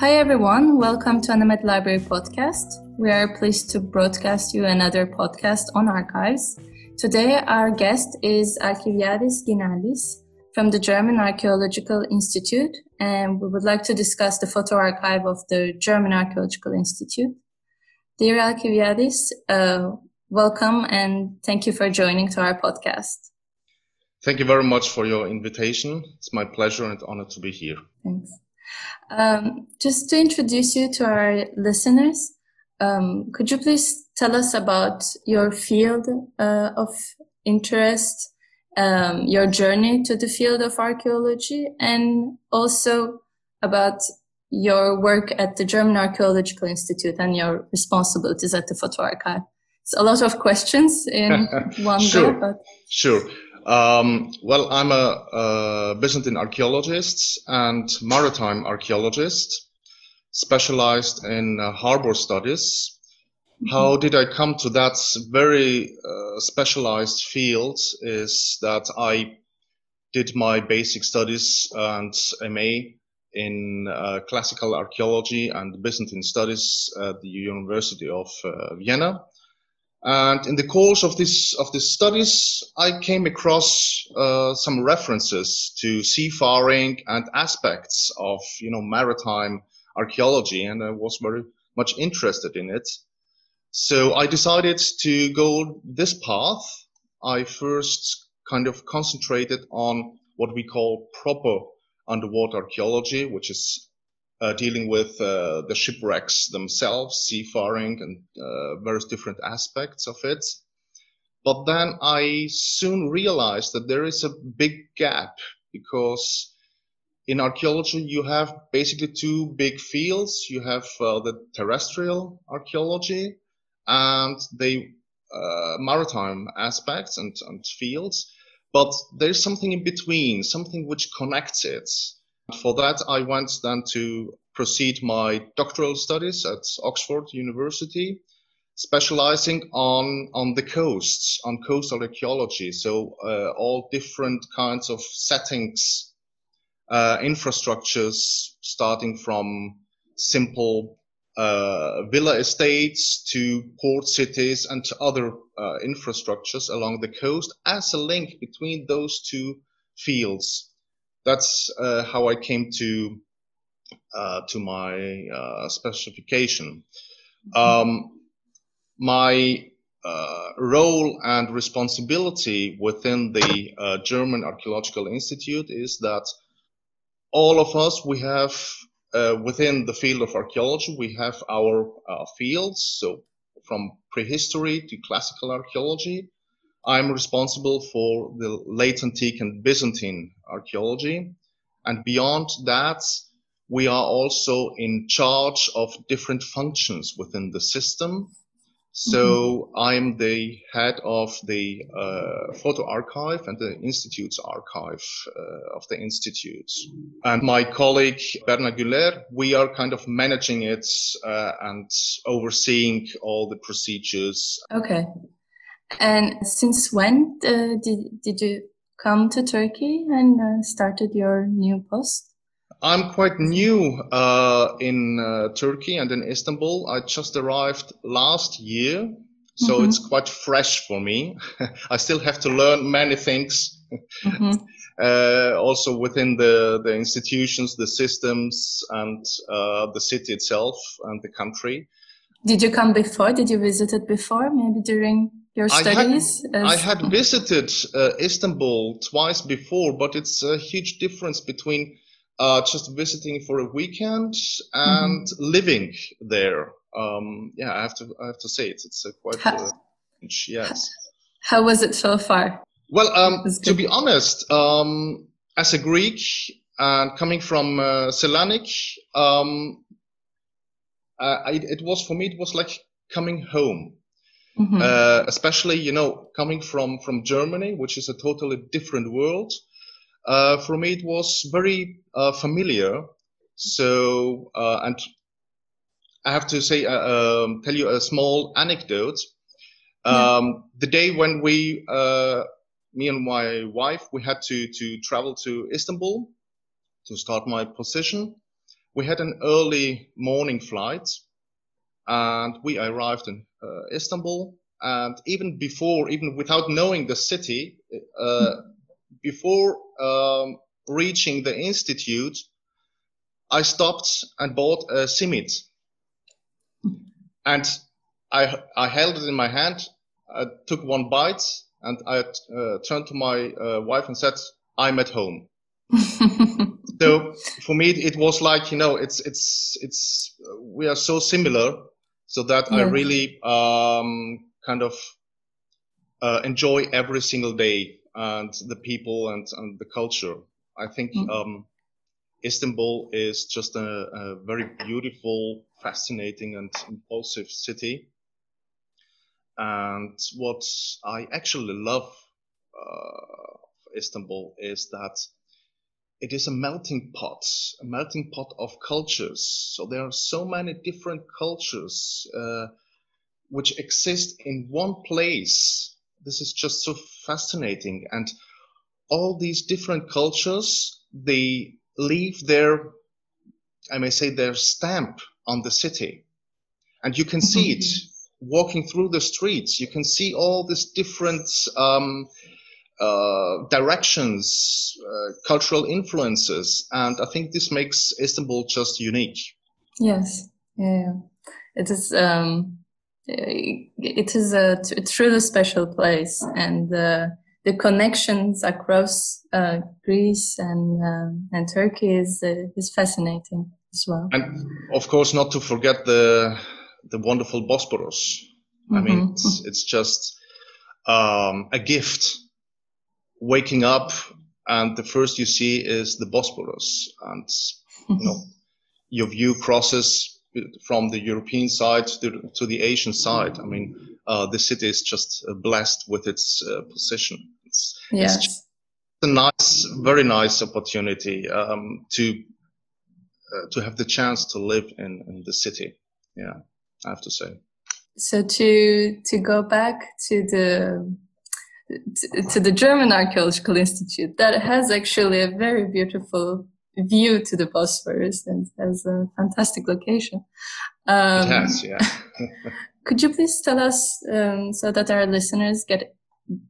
Hi, everyone. Welcome to Anamed Library Podcast. We are pleased to broadcast you another podcast on archives. Today, our guest is Alkiviadis Ginalis from the German Archaeological Institute, and we would like to discuss the photo archive of the German Archaeological Institute. Dear Alkiviadis, uh, welcome and thank you for joining to our podcast. Thank you very much for your invitation. It's my pleasure and honor to be here. Thanks. Um, just to introduce you to our listeners, um, could you please tell us about your field uh, of interest, um, your journey to the field of archaeology, and also about your work at the German Archaeological Institute and your responsibilities at the Photo Archive? It's a lot of questions in one sure. go, but sure. Um, well, I'm a, a, Byzantine archaeologist and maritime archaeologist, specialized in uh, harbor studies. Mm-hmm. How did I come to that very uh, specialized field? Is that I did my basic studies and MA in uh, classical archaeology and Byzantine studies at the University of uh, Vienna and in the course of this of these studies, I came across uh, some references to seafaring and aspects of you know maritime archaeology, and I was very much interested in it. So I decided to go this path. I first kind of concentrated on what we call proper underwater archaeology, which is uh, dealing with uh, the shipwrecks themselves, seafaring, and uh, various different aspects of it. But then I soon realized that there is a big gap because in archaeology you have basically two big fields. You have uh, the terrestrial archaeology and the uh, maritime aspects and, and fields. But there's something in between, something which connects it. For that, I went then to proceed my doctoral studies at Oxford University, specializing on, on the coasts, on coastal archaeology. So uh, all different kinds of settings, uh, infrastructures, starting from simple uh, villa estates to port cities and to other uh, infrastructures along the coast as a link between those two fields that's uh, how I came to uh, to my uh, specification. Um, my uh, role and responsibility within the uh, German Archaeological Institute is that all of us we have uh, within the field of archaeology we have our fields so from prehistory to classical archaeology I'm responsible for the late antique and Byzantine archaeology. And beyond that, we are also in charge of different functions within the system. So mm-hmm. I'm the head of the uh, photo archive and the institute's archive uh, of the institute. And my colleague Bernard Güller, we are kind of managing it uh, and overseeing all the procedures. Okay. And since when uh, did, did you come to Turkey and uh, started your new post? I'm quite new uh, in uh, Turkey and in Istanbul. I just arrived last year, so mm-hmm. it's quite fresh for me. I still have to learn many things. Mm-hmm. Uh, also within the, the institutions, the systems, and uh, the city itself and the country. Did you come before? Did you visit it before? Maybe during your studies? I had, as... I had visited uh, Istanbul twice before, but it's a huge difference between uh, just visiting for a weekend and mm-hmm. living there. Um, yeah, I have to I have to say it. It's a quite how, uh, yes. How was it so far? Well, um, to be honest, um, as a Greek and coming from uh, Selanik, um, uh, I, it was for me. It was like coming home. Mm-hmm. Uh, especially, you know, coming from, from Germany, which is a totally different world. Uh, for me, it was very uh, familiar. So, uh, and I have to say, uh, um, tell you a small anecdote. Um, yeah. The day when we, uh, me and my wife, we had to, to travel to Istanbul to start my position we had an early morning flight and we arrived in Istanbul. And even before, even without knowing the city, uh, before um, reaching the institute, I stopped and bought a simit. And I, I held it in my hand. I took one bite and I uh, turned to my uh, wife and said, I'm at home. so for me, it was like, you know, it's, it's, it's, we are so similar so that yes. I really, um, kind of, uh, enjoy every single day and the people and, and the culture. I think, mm. um, Istanbul is just a, a, very beautiful, fascinating and impulsive city. And what I actually love, uh, Istanbul is that it is a melting pot, a melting pot of cultures. So there are so many different cultures uh, which exist in one place. This is just so fascinating. And all these different cultures, they leave their, I may say, their stamp on the city. And you can see it mm-hmm. walking through the streets. You can see all these different um, uh, directions, uh, cultural influences, and I think this makes Istanbul just unique. Yes, yeah, it is. Um, it is a, a truly special place, and uh, the connections across uh, Greece and um, and Turkey is uh, is fascinating as well. And of course, not to forget the the wonderful Bosporus. Mm-hmm. I mean, mm-hmm. it's, it's just um, a gift waking up and the first you see is the Bosporus and you know your view crosses from the European side to, to the Asian side. I mean, uh, the city is just uh, blessed with its uh, position. It's, yes. it's a nice, very nice opportunity um, to uh, to have the chance to live in, in the city. Yeah, I have to say. So to to go back to the to, the German Archaeological Institute that has actually a very beautiful view to the Bosphorus and has a fantastic location. Um, it has, yeah. could you please tell us, um, so that our listeners get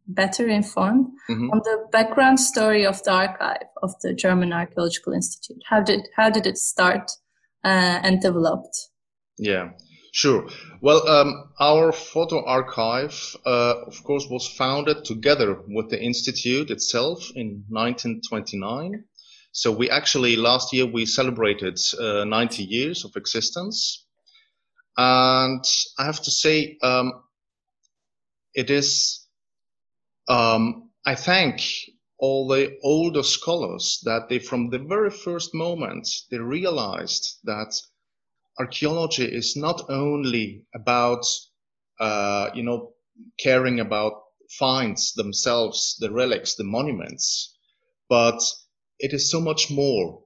better informed mm-hmm. on the background story of the archive of the German Archaeological Institute? How did how did it start uh, and developed? Yeah. Sure. Well, um, our photo archive, uh, of course, was founded together with the institute itself in 1929. So we actually last year we celebrated uh, 90 years of existence, and I have to say, um, it is. Um, I thank all the older scholars that they, from the very first moment, they realized that archaeology is not only about, uh, you know, caring about finds themselves, the relics, the monuments, but it is so much more.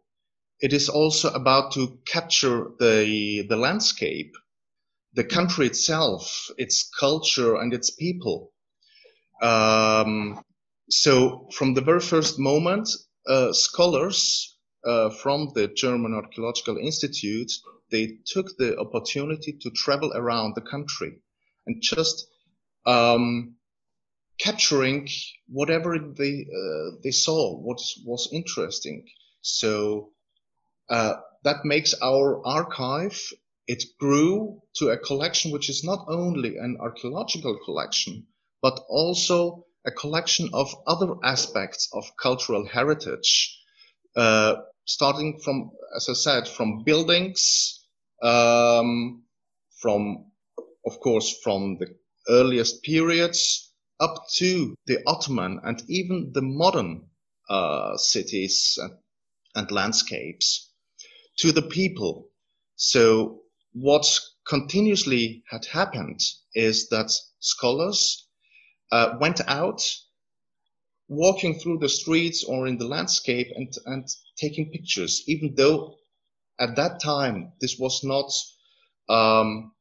It is also about to capture the, the landscape, the country itself, its culture and its people. Um, so from the very first moment, uh, scholars uh, from the German Archaeological Institute they took the opportunity to travel around the country and just um, capturing whatever they uh, they saw, what was interesting. So uh, that makes our archive. It grew to a collection which is not only an archaeological collection, but also a collection of other aspects of cultural heritage, uh, starting from, as I said, from buildings um, from, of course, from the earliest periods up to the Ottoman and even the modern uh, cities and, and, landscapes to the people. So what continuously had happened is that scholars uh, went out walking through the streets or in the landscape and, and taking pictures, even though at that time, this was not um,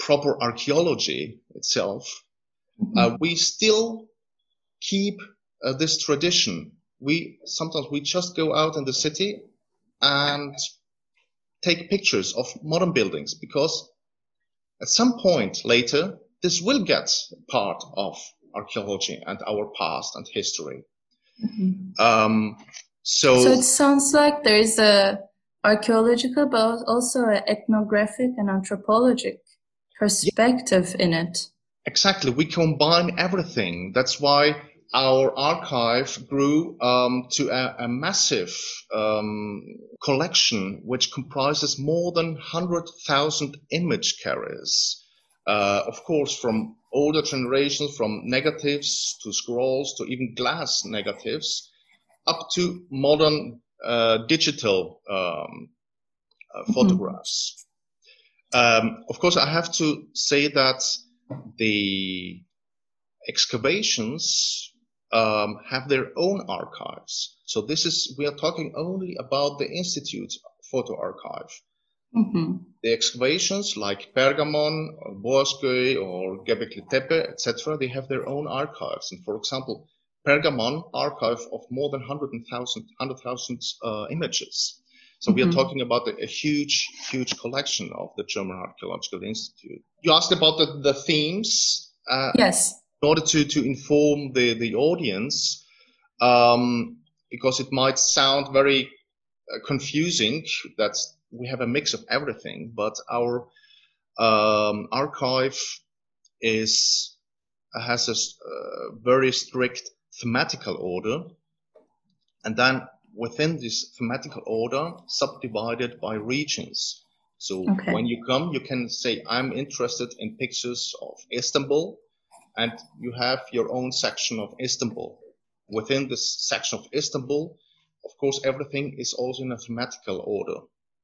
proper archaeology itself. Mm-hmm. Uh, we still keep uh, this tradition. We sometimes we just go out in the city and take pictures of modern buildings because at some point later, this will get part of archaeology and our past and history. Mm-hmm. Um, so, so it sounds like there is a archaeological, but also an ethnographic and anthropologic perspective yeah. in it. Exactly. We combine everything. That's why our archive grew um, to a, a massive um, collection which comprises more than 100,000 image carriers. Uh, of course, from older generations, from negatives to scrolls to even glass negatives, up to modern digital um, uh, mm-hmm. photographs. Um, of course, I have to say that the excavations um, have their own archives. So this is we are talking only about the institute photo archive. Mm-hmm. The excavations like Pergamon, or or Göbekli Tepe, etc., they have their own archives. And for example, Pergamon archive of more than 100,000 100, uh, images. So mm-hmm. we are mm-hmm. talking about a, a, huge, huge collection of the German Archaeological Institute. You asked about the, the themes. Uh, yes in order to, to inform the, the audience, um, because it might sound very uh, confusing that we have a mix of everything, but our um, archive is has a uh, very strict thematical order, and then within this thematical order, subdivided by regions. So okay. when you come, you can say, I'm interested in pictures of Istanbul, and you have your own section of Istanbul. Within this section of Istanbul, of course, everything is also in a thematical order,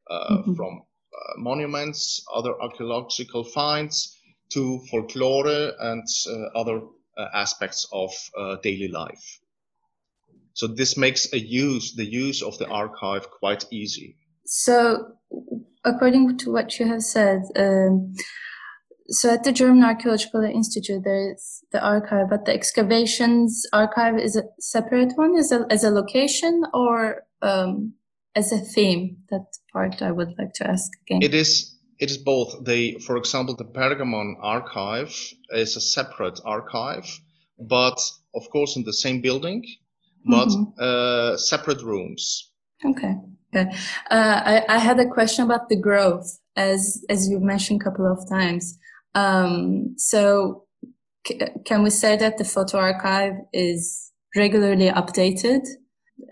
uh, mm-hmm. from uh, monuments, other archaeological finds, to folklore and uh, other aspects of uh, daily life. So this makes a use the use of the archive quite easy. So, according to what you have said. Um, so at the German Archaeological Institute, there is the archive, but the excavations archive is a separate one, as a as a location or um, as a theme. That part I would like to ask again. It is. It is both. The, for example, the Pergamon archive is a separate archive, but of course in the same building, but mm-hmm. uh, separate rooms. Okay. Good. Uh, I, I had a question about the growth, as as you mentioned a couple of times. Um, so c- can we say that the photo archive is regularly updated?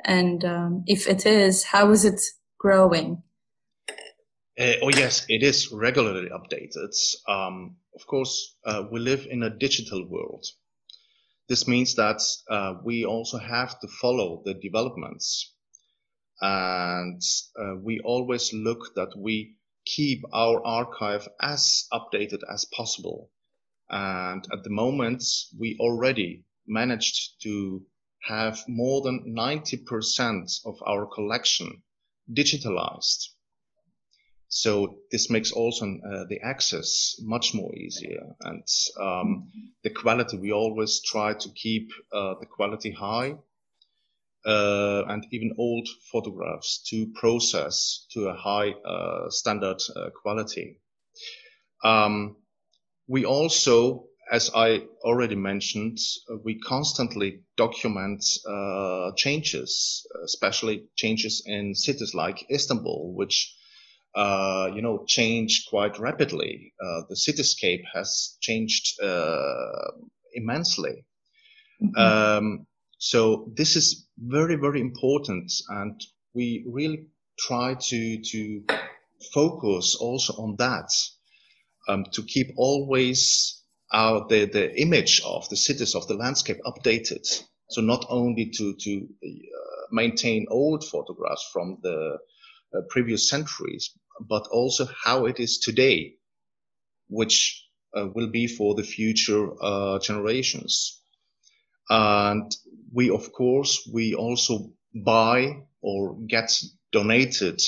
And um, if it is, how is it growing? Uh, oh yes, it is regularly updated. Um, of course, uh, we live in a digital world. This means that uh, we also have to follow the developments, and uh, we always look that we keep our archive as updated as possible. And at the moment, we already managed to have more than 90% of our collection digitalized. So this makes also uh, the access much more easier and um, the quality. We always try to keep uh, the quality high uh, and even old photographs to process to a high uh, standard uh, quality. Um, we also, as I already mentioned, uh, we constantly document changes, especially changes in cities like Istanbul, which uh, you know, change quite rapidly. the cityscape has changed immensely. Mm-hmm. Um, so this is very, very important. And we really try to, to focus also on that, um, to keep always our, the, the image of the cities, of the landscape updated. So not only to, to uh, maintain old photographs from the uh, previous centuries, but also how it is today, which uh, will be for the future uh, generations. And we, of course, we also buy or get donated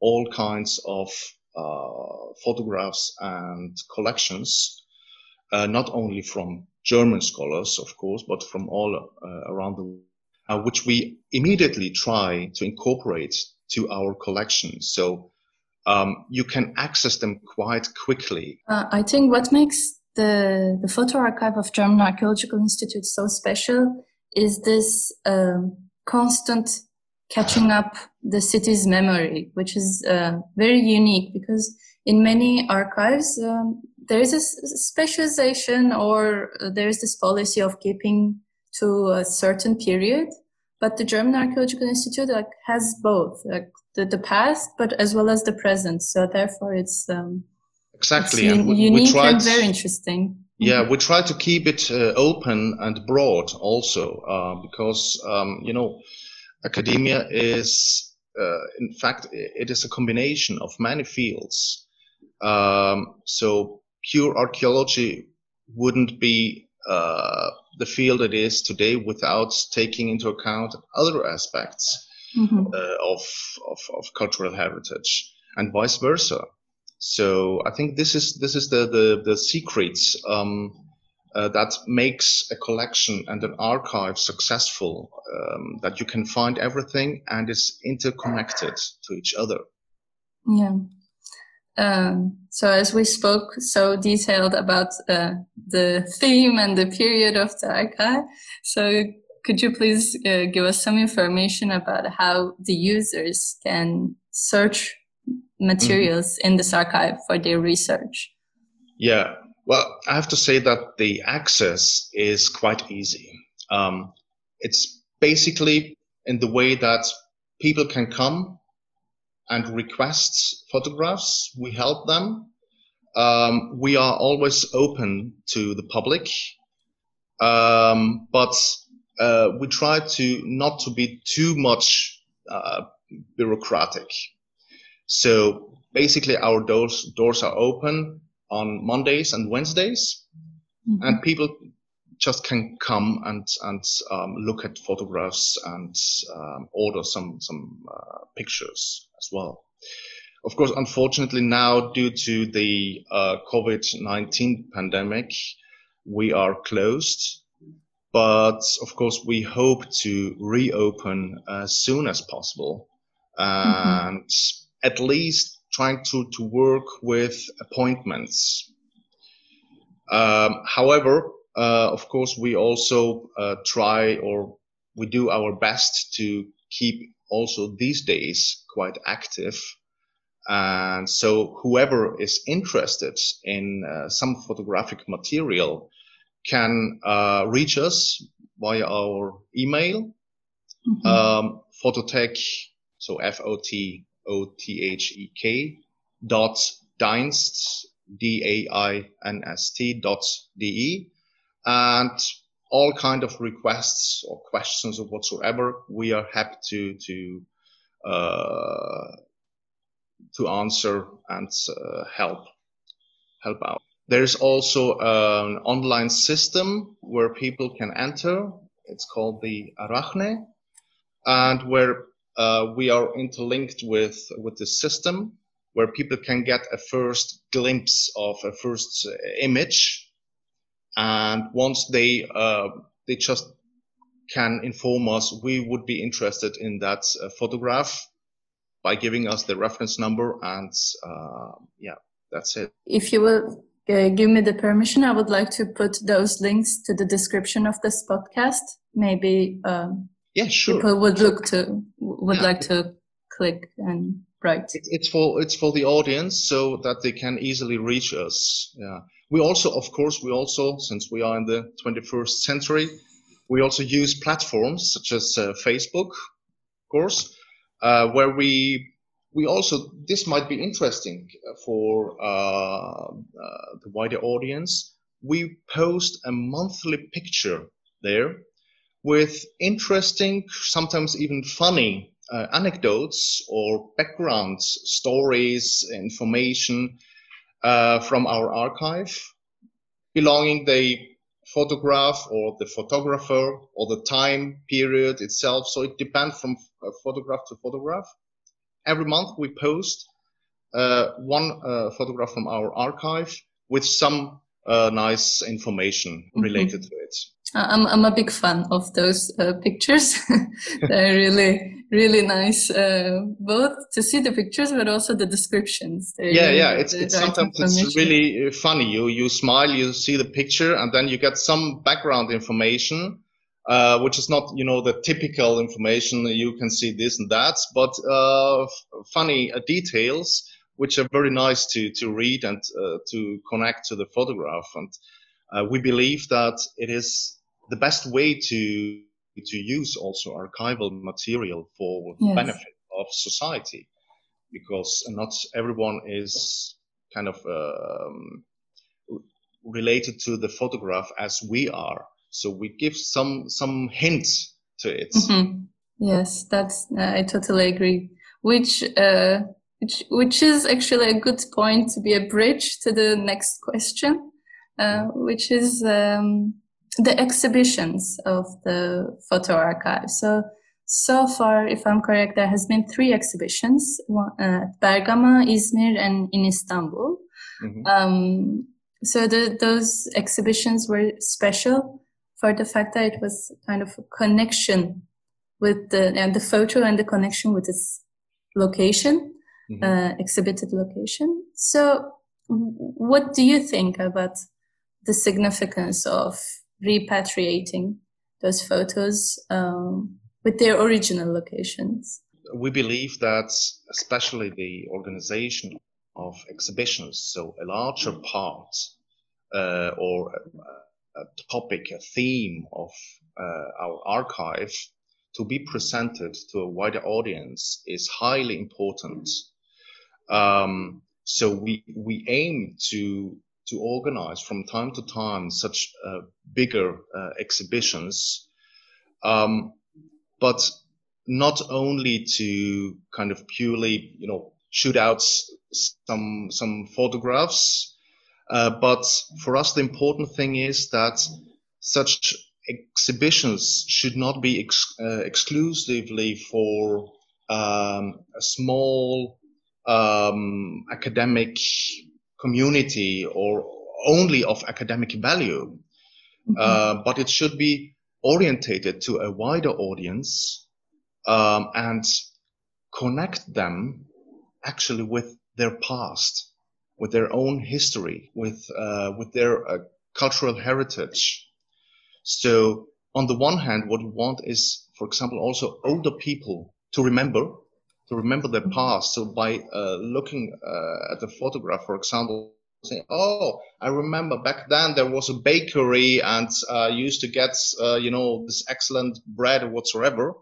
all kinds of uh, photographs and collections, uh, not only from German scholars, of course, but from all uh, around the world, which we immediately try to incorporate to our collection. So um, you can access them quite quickly. Uh, I think what makes the, the photo archive of German Archaeological Institute so special is this um, constant catching up the city's memory, which is uh, very unique because in many archives, um, there is a specialization or uh, there is this policy of keeping to a certain period. But the German Archaeological Institute like, has both, like the, the past, but as well as the present. So therefore, it's um, exactly it's and we, unique we tried, and very interesting. Yeah, mm-hmm. we try to keep it uh, open and broad also, uh, because um, you know, academia is, uh, in fact, it is a combination of many fields. Um, so pure archaeology wouldn't be uh, the field it is today without taking into account other aspects mm-hmm. uh, of, of, of cultural heritage and vice versa. So I think this is this is the the, the secrets um, uh, that makes a collection and an archive successful. Um, that you can find everything and it's interconnected to each other. Yeah. Um, so as we spoke so detailed about uh, the theme and the period of the archive, so could you please uh, give us some information about how the users can search materials mm-hmm. in this archive for their research? Yeah, well, I have to say that the access is quite easy. Um, it's basically in the way that people can come and requests photographs. We help them. Um, we are always open to the public, um, but uh, we try to not to be too much uh, bureaucratic. So basically, our doors doors are open on Mondays and Wednesdays, mm-hmm. and people just can come and and um, look at photographs and um, order some some uh, pictures as well. Of course, unfortunately, now due to the uh, COVID nineteen pandemic, we are closed but of course, we hope to reopen as soon as possible mm-hmm. and mm-hmm. at least trying to, to work with appointments. Um, however, uh, of course, we also uh, try or we do our best to keep also these days quite active. And so whoever is interested in uh, some photographic material can uh, reach us via our email, mm-hmm. um, Fotothek, so F O T O T H E K dot dainst, D A I N S T dot D E, and all kind of requests or questions or whatsoever, we are happy to to to answer and uh, help help out. There's also an online system where people can enter. It's called the Arachne, and where uh, we are interlinked with with the system, where people can get a first glimpse of a first image, and once they uh, they just can inform us we would be interested in that uh, photograph by giving us the reference number and uh, yeah that's it if you will uh, give me the permission, I would like to put those links to the description of this podcast. Maybe um, yeah, sure. people would look to would yeah. like to click and write. It's for it's for the audience so that they can easily reach us. Yeah. We also, of course, we also since we are in the 21st century, we also use platforms such as uh, Facebook, of course, uh, where we we also this might be interesting for uh, uh, the wider audience. We post a monthly picture there with interesting, sometimes even funny uh, anecdotes or background stories, information uh, from our archive, belonging the photograph or the photographer or the time period itself. So it depends from photograph to photograph every month we post uh, one uh, photograph from our archive with some uh, nice information mm-hmm. related to it. I'm, I'm a big fan of those uh, pictures. They're really really nice, uh, both to see the pictures but also the descriptions. yeah, yeah. It's, it's sometimes it's really uh, funny. You you smile, you see the picture, and then you get some background information, uh, which is not you know the typical information. You can see this and that, but uh, funny uh, details which are very nice to to read and uh, to connect to the photograph. And we believe that it is the best way to to use also archival material for yes. benefit of society because not everyone is kind of um, related to the photograph as we are so we give some some hints to it mm-hmm. yes that's i totally agree which uh, which which is actually a good point to be a bridge to the next question uh, which is um, the exhibitions of the photo archive. So, so far, if I'm correct, there has been three exhibitions, uh, Bergama, Izmir, and in Istanbul. Mm-hmm. Um, so the, those exhibitions were special for the fact that it was kind of a connection with the, and the photo and the connection with its location, mm-hmm. uh, exhibited location. So what do you think about the significance of repatriating those photos um, with their original locations. We believe that especially the organization of exhibitions, so a larger part uh, or a, a, topic, a theme of uh, our archive to be presented to a wider audience is highly important. Um, so we we aim to to organize from time to time such uh, bigger uh, exhibitions, um, but not only to kind of purely, you know, shoot out some some photographs, uh, but for us the important thing is that such exhibitions should not be ex- uh, exclusively for um, a small um, academic community or only of academic value, mm-hmm. uh, but it should be orientated to a wider audience um, and connect them actually with their past, with their own history, with uh, with their uh, cultural heritage. So on the one hand, what we want is, for example, also older people to remember to remember their past. So by uh, looking uh, at the photograph, for example, saying, "Oh, I remember back then there was a bakery and uh, used to get, uh, you know, this excellent bread or whatsoever."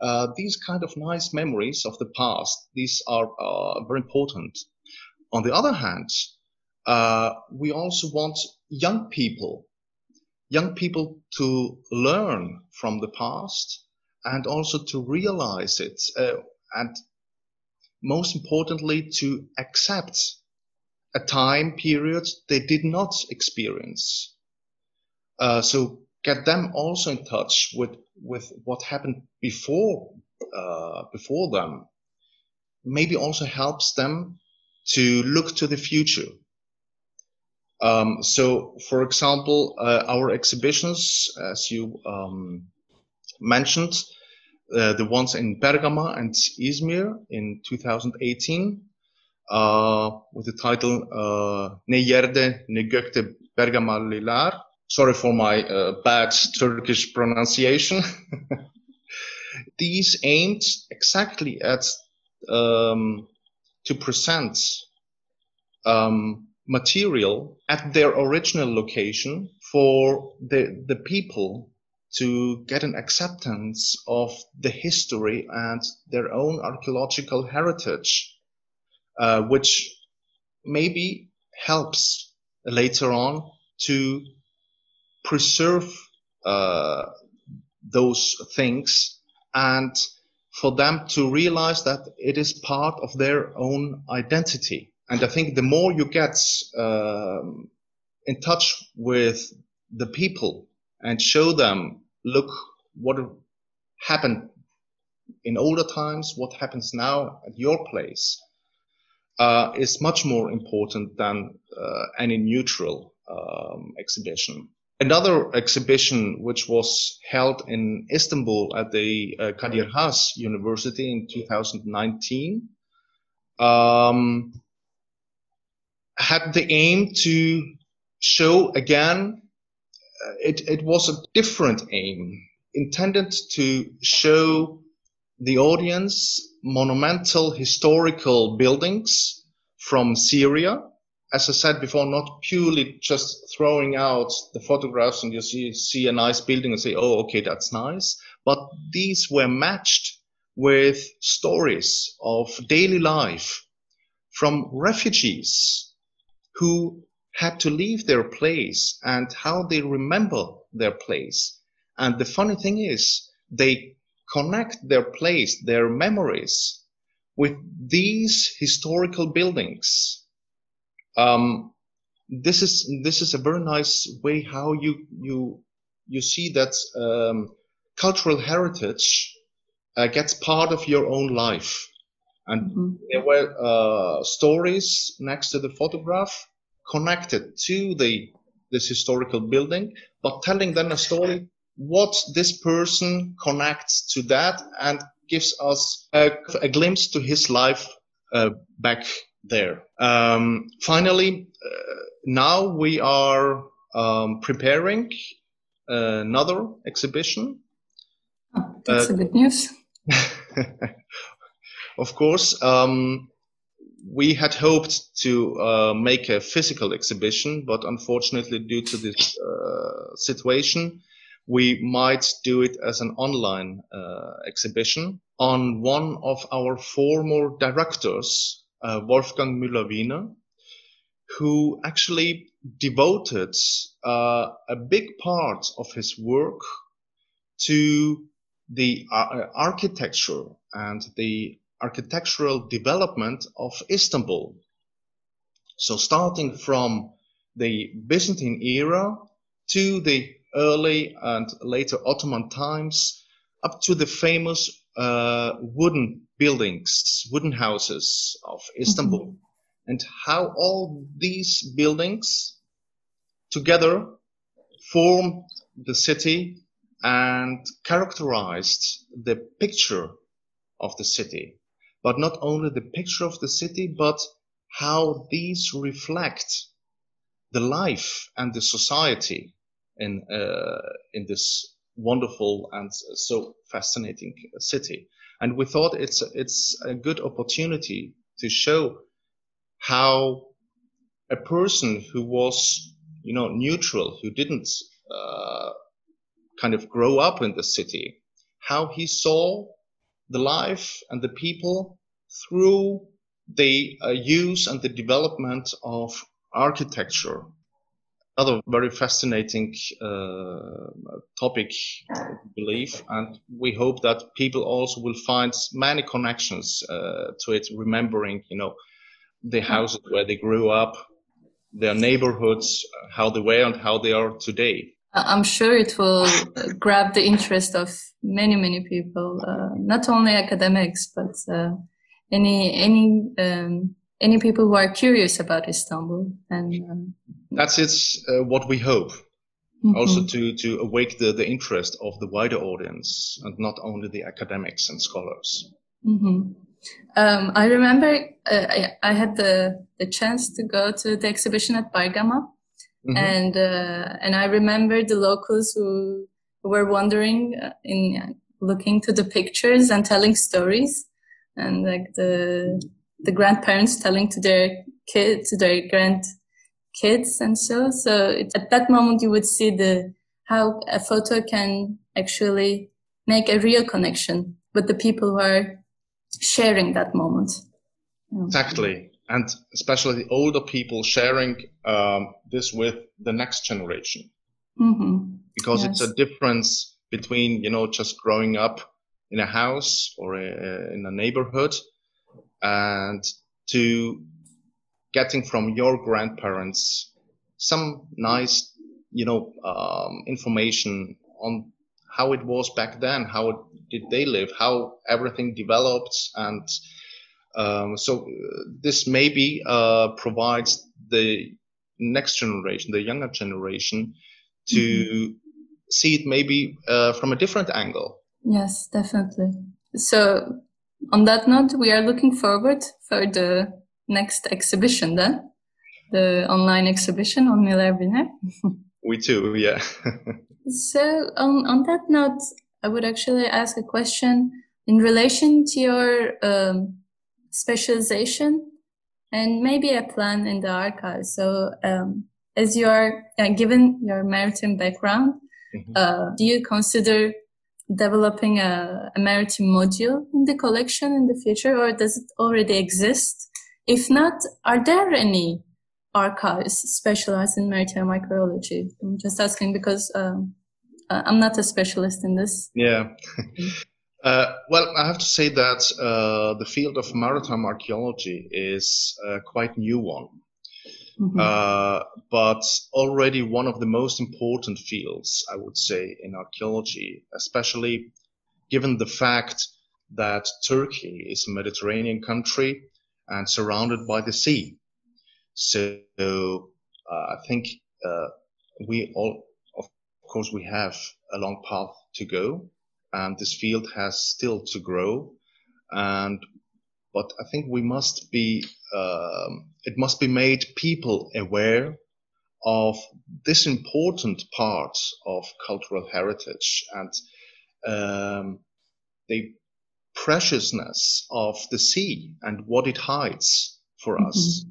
Uh, these kind of nice memories of the past, these are uh, very important. On the other hand, we also want young people, young people to learn from the past and also to realize it and most importantly, to accept a time period they did not experience. Uh, so get them also in touch with, with what happened before, uh, before them. Maybe also helps them to look to the future. Um, so, for example, uh, our exhibitions, as you um, mentioned, uh, the ones in Bergama and Izmir in 2018 uh, with the title uh, Ne Yerde Ne Gökte Bergamaliler. Sorry for my uh, bad Turkish pronunciation. These aimed exactly at um, to present um, material at their original location for the, the people to get an acceptance of the history and their own archaeological heritage, uh, which maybe helps later on to preserve uh, those things and for them to realize that it is part of their own identity. And I think the more you get um, in touch with the people and show them look what happened in older times, what happens now at your place, uh, is much more important than uh, any neutral um, exhibition. another exhibition which was held in Istanbul at the uh, Kadir Has University in 2019 um, had the aim to show again uh, it, it was a different aim intended to show the audience monumental historical buildings from Syria as I said before, not purely just throwing out the photographs and you see, see a nice building and say, oh, okay, that's nice. But these were matched with stories of daily life from refugees who had to leave their place and how they remember their place. And the funny thing is, they connect their place, their memories with these historical buildings um, this is this is a very nice way how you you you see that um, cultural heritage uh, gets part of your own life. And mm-hmm. there were uh, stories next to the photograph connected to the this historical building, but telling then a story what this person connects to that and gives us a, a glimpse to his life uh, back there. Um, finally, uh, now we are um, preparing another exhibition. Oh, that's uh, good news. of course, um, we had hoped to uh, make a physical exhibition, but unfortunately, due to this uh, situation, we might do it as an online uh, exhibition on one of our former directors uh, Wolfgang Müller-Wiener, who actually devoted uh, a big part of his work to the uh, architecture and the architectural development of Istanbul. So starting from the Byzantine era to the early and later Ottoman times up to the famous uh, wooden buildings, wooden houses of Istanbul, mm-hmm. and how all these buildings together formed the city and characterized the picture of the city. But not only the picture of the city, but how these reflect the life and the society in uh, in this wonderful and so fascinating city. And we thought it's it's a good opportunity to show how a person who was you know neutral, who didn't uh, kind of grow up in the city, how he saw the life and the people through the uh, use and the development of architecture another very fascinating uh, topic, I believe, and we hope that people also will find many connections uh, to it, remembering, you know, the houses where they grew up, their neighborhoods, how they were and how they are today. I'm sure it will grab the interest of many, many people, uh, not only academics, but uh, any any um, any people who are curious about Istanbul. And um, that's it's uh, what we hope. Mm-hmm. Also to, to awake the, the interest of the wider audience and not only the academics and scholars. Mm-hmm. Um, I remember uh, I, I, had the, the chance to go to the exhibition at Bergama. Mm-hmm. And uh, and I remember the locals who, were wandering uh, in looking to the pictures and telling stories, and like the the grandparents telling to their kids, to their grandkids and so. So it, at that moment, you would see the, how a photo can actually make a real connection with the people who are sharing that moment. Exactly. And especially the older people sharing um, this with the next generation. Mm-hmm. Because yes. it's a difference between, you know, just growing up in a house or a, in a neighborhood and to getting from your grandparents some nice, you know, um, information on how it was back then, how did they live, how everything developed, and um, so uh, this maybe uh, provides the next generation, the younger generation, to mm-hmm. see it maybe uh, from a different angle. Yes, definitely. So, on that note, we are looking forward for the next exhibition then, the online exhibition on Müller-Wiener. we too, yeah. so, on, on that note, I would actually ask a question in relation to your um, specialization and maybe a plan in the archive. So, um, as you are uh, given your maritime background, mm-hmm. uh, do you consider developing a, a maritime module in the collection in the future, or does it already exist? If not, are there any archives specialized in maritime archaeology? I'm just asking because um, uh, I'm not a specialist in this. Yeah. Uh, well, I have to say that uh, the field of maritime archaeology is a quite new one, mm-hmm. uh, but already one of the most important fields, I would say, in archaeology, especially given the fact that Turkey is a Mediterranean country and surrounded by the sea. So uh, I think uh, we all, of course, we have a long path to go and this field has still to grow. And but I think we must be um, it must be made people aware of this important part of cultural heritage and um, the preciousness of the sea and what it hides for mm-hmm. us.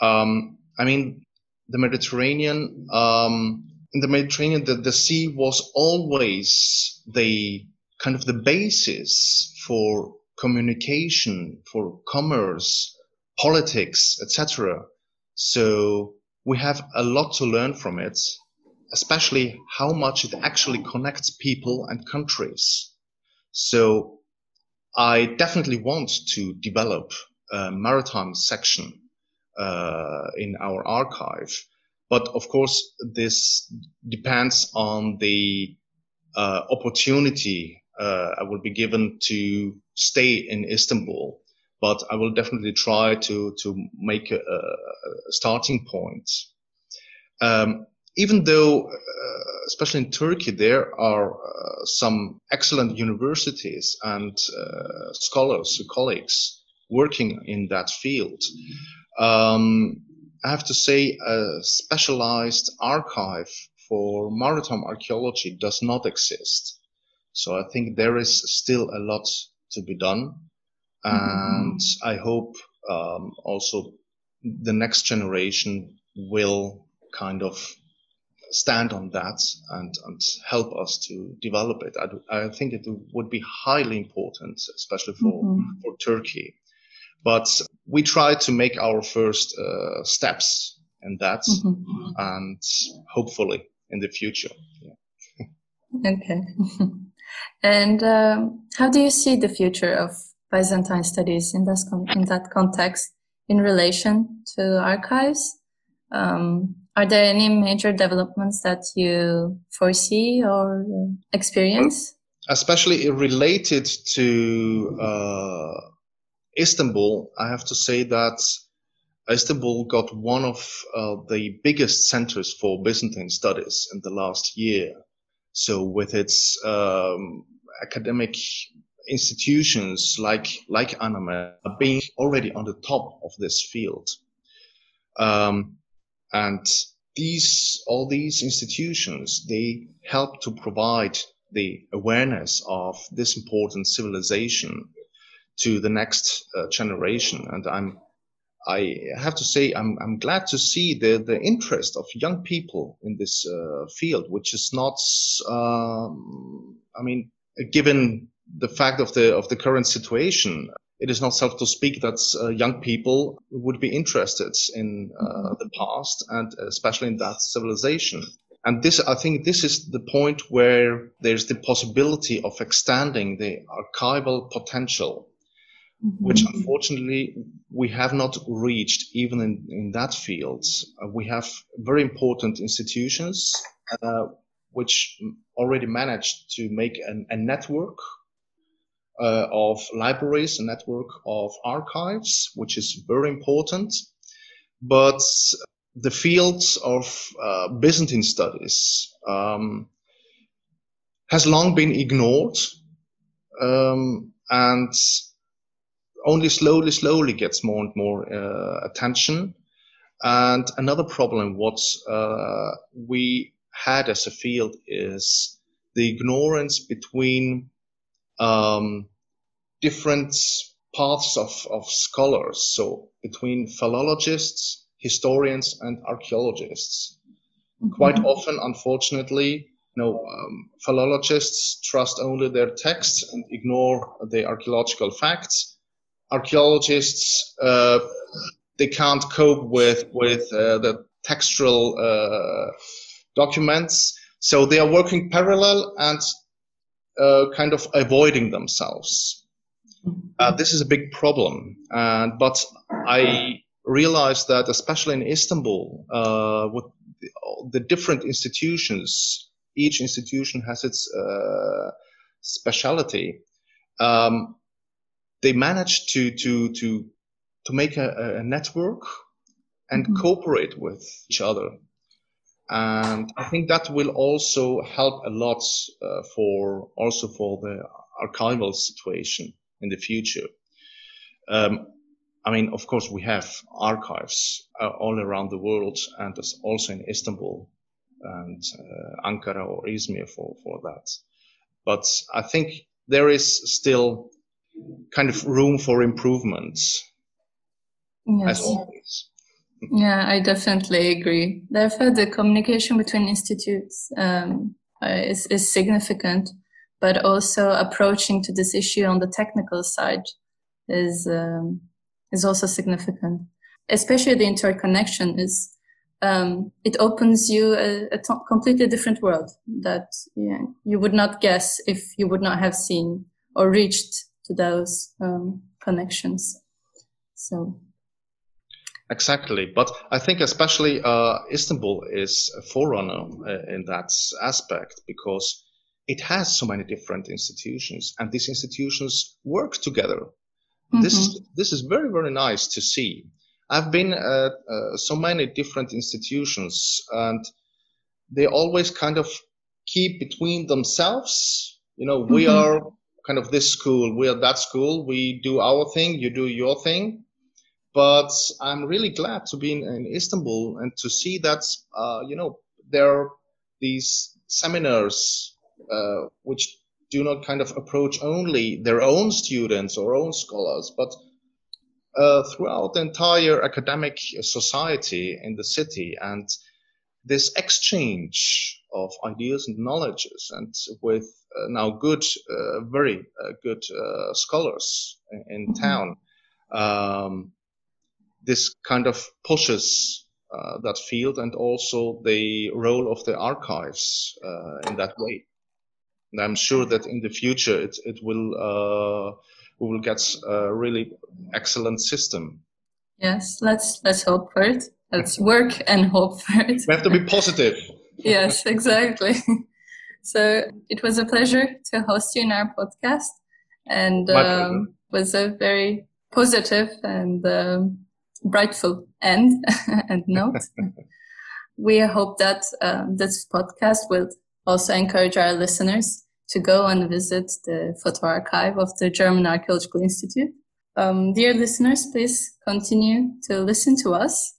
Um, I mean, the Mediterranean um, in the Mediterranean, the, the sea was always the kind of the basis for communication, for commerce, politics, etc. So we have a lot to learn from it, especially how much it actually connects people and countries. So I definitely want to develop a maritime section uh, in our archive but of course, this depends on the uh, opportunity uh, I will be given to stay in Istanbul. But I will definitely try to to make a, a starting point. Um, even though, uh, especially in Turkey, there are uh, some excellent universities and uh, scholars, colleagues working in that field. Um, I have to say a specialized archive for maritime archaeology does not exist. So I think there is still a lot to be done. And mm-hmm. I hope um, also the next generation will kind of stand on that and, and help us to develop it. I, I think it would be highly important, especially for, mm-hmm. for Turkey. But we try to make our first uh, steps in that, mm-hmm. and hopefully in the future. Yeah. okay. and um, how do you see the future of Byzantine studies in, this con- in that context in relation to archives? Um, are there any major developments that you foresee or experience? Especially related to uh, Istanbul, I have to say that Istanbul got one of uh, the biggest centers for Byzantine studies in the last year. So with its um, academic institutions like like ANAMED being already on the top of this field, um, and these all these institutions they help to provide the awareness of this important civilization to the next uh, generation. And I'm, I have to say, I'm, I'm glad to see the, the interest of young people in this uh, field, which is not, um, I mean, given the fact of the of the current situation, it is not self to speak that uh, young people would be interested in uh, the past and especially in that civilization. And this, I think, this is the point where there's the possibility of extending the archival potential Mm-hmm. which unfortunately we have not reached even in, in that field. Uh, we have very important institutions uh, which already managed to make an, a network uh, of libraries, a network of archives, which is very important. But the fields of uh, Byzantine studies um, has long been ignored um, and only slowly, slowly gets more and more uh, attention. And another problem, what uh, we had as a field is the ignorance between um, different paths of, of scholars. So between philologists, historians, and archaeologists. Mm-hmm. Quite often, unfortunately, you know, um, philologists trust only their texts and ignore the archaeological facts. Archaeologists, uh, they can't cope with with uh, the textual uh, documents, so they are working parallel and uh, kind of avoiding themselves. Uh, this is a big problem, and but I realized that, especially in Istanbul, uh, with the, the, different institutions, each institution has its specialty. Um, they managed to to to to make a, a network and mm-hmm. cooperate with each other. And I think that will also help a lot uh, for also for the archival situation in the future. Um, I mean, of course, we have archives uh, all around the world, and also in Istanbul and uh, Ankara or Izmir for for that. But I think there is still kind of room for improvements. yes. as always. Yeah, I definitely agree. Therefore, the communication between institutes um, uh, is, is significant, but also approaching to this issue on the technical side is um, is also significant. Especially the interconnection is um, it opens you a, a t- completely different world that yeah, you would not guess if you would not have seen or reached to those um, connections. So Exactly, but I think especially uh, Istanbul is a forerunner uh, in that aspect because it has so many different institutions, and these institutions work together. Mm-hmm. This is this is very very nice to see. I've been at uh, so many different institutions, and they always kind of keep between themselves. You know, mm-hmm. we are kind of this school, we are that school. We do our thing, you do your thing but I'm really glad to be in, in Istanbul and to see that, uh, you know, there are these seminars uh, which do not kind of approach only their own students or own scholars, but uh, throughout the entire academic society in the city. And this exchange of ideas and knowledges and with uh, now good, uh, very uh, good scholars in, in mm-hmm. town. Um, this kind of pushes uh, that field and also the role of the archives uh, in that way. And I'm sure that in the future it, it will uh, we will get a really excellent system. Yes, let's let's hope for it. Let's work and hope for it. We have to be positive. Yes, exactly. So it was a pleasure to host you in our podcast, and um, was a very positive and um, brightful end and note. we hope that um, this podcast will also encourage our listeners to go and visit the photo archive of the German Archaeological Institute. Um, dear listeners, please continue to listen to us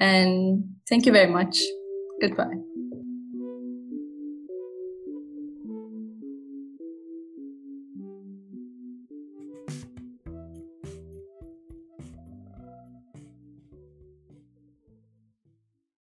and thank you very much. Goodbye.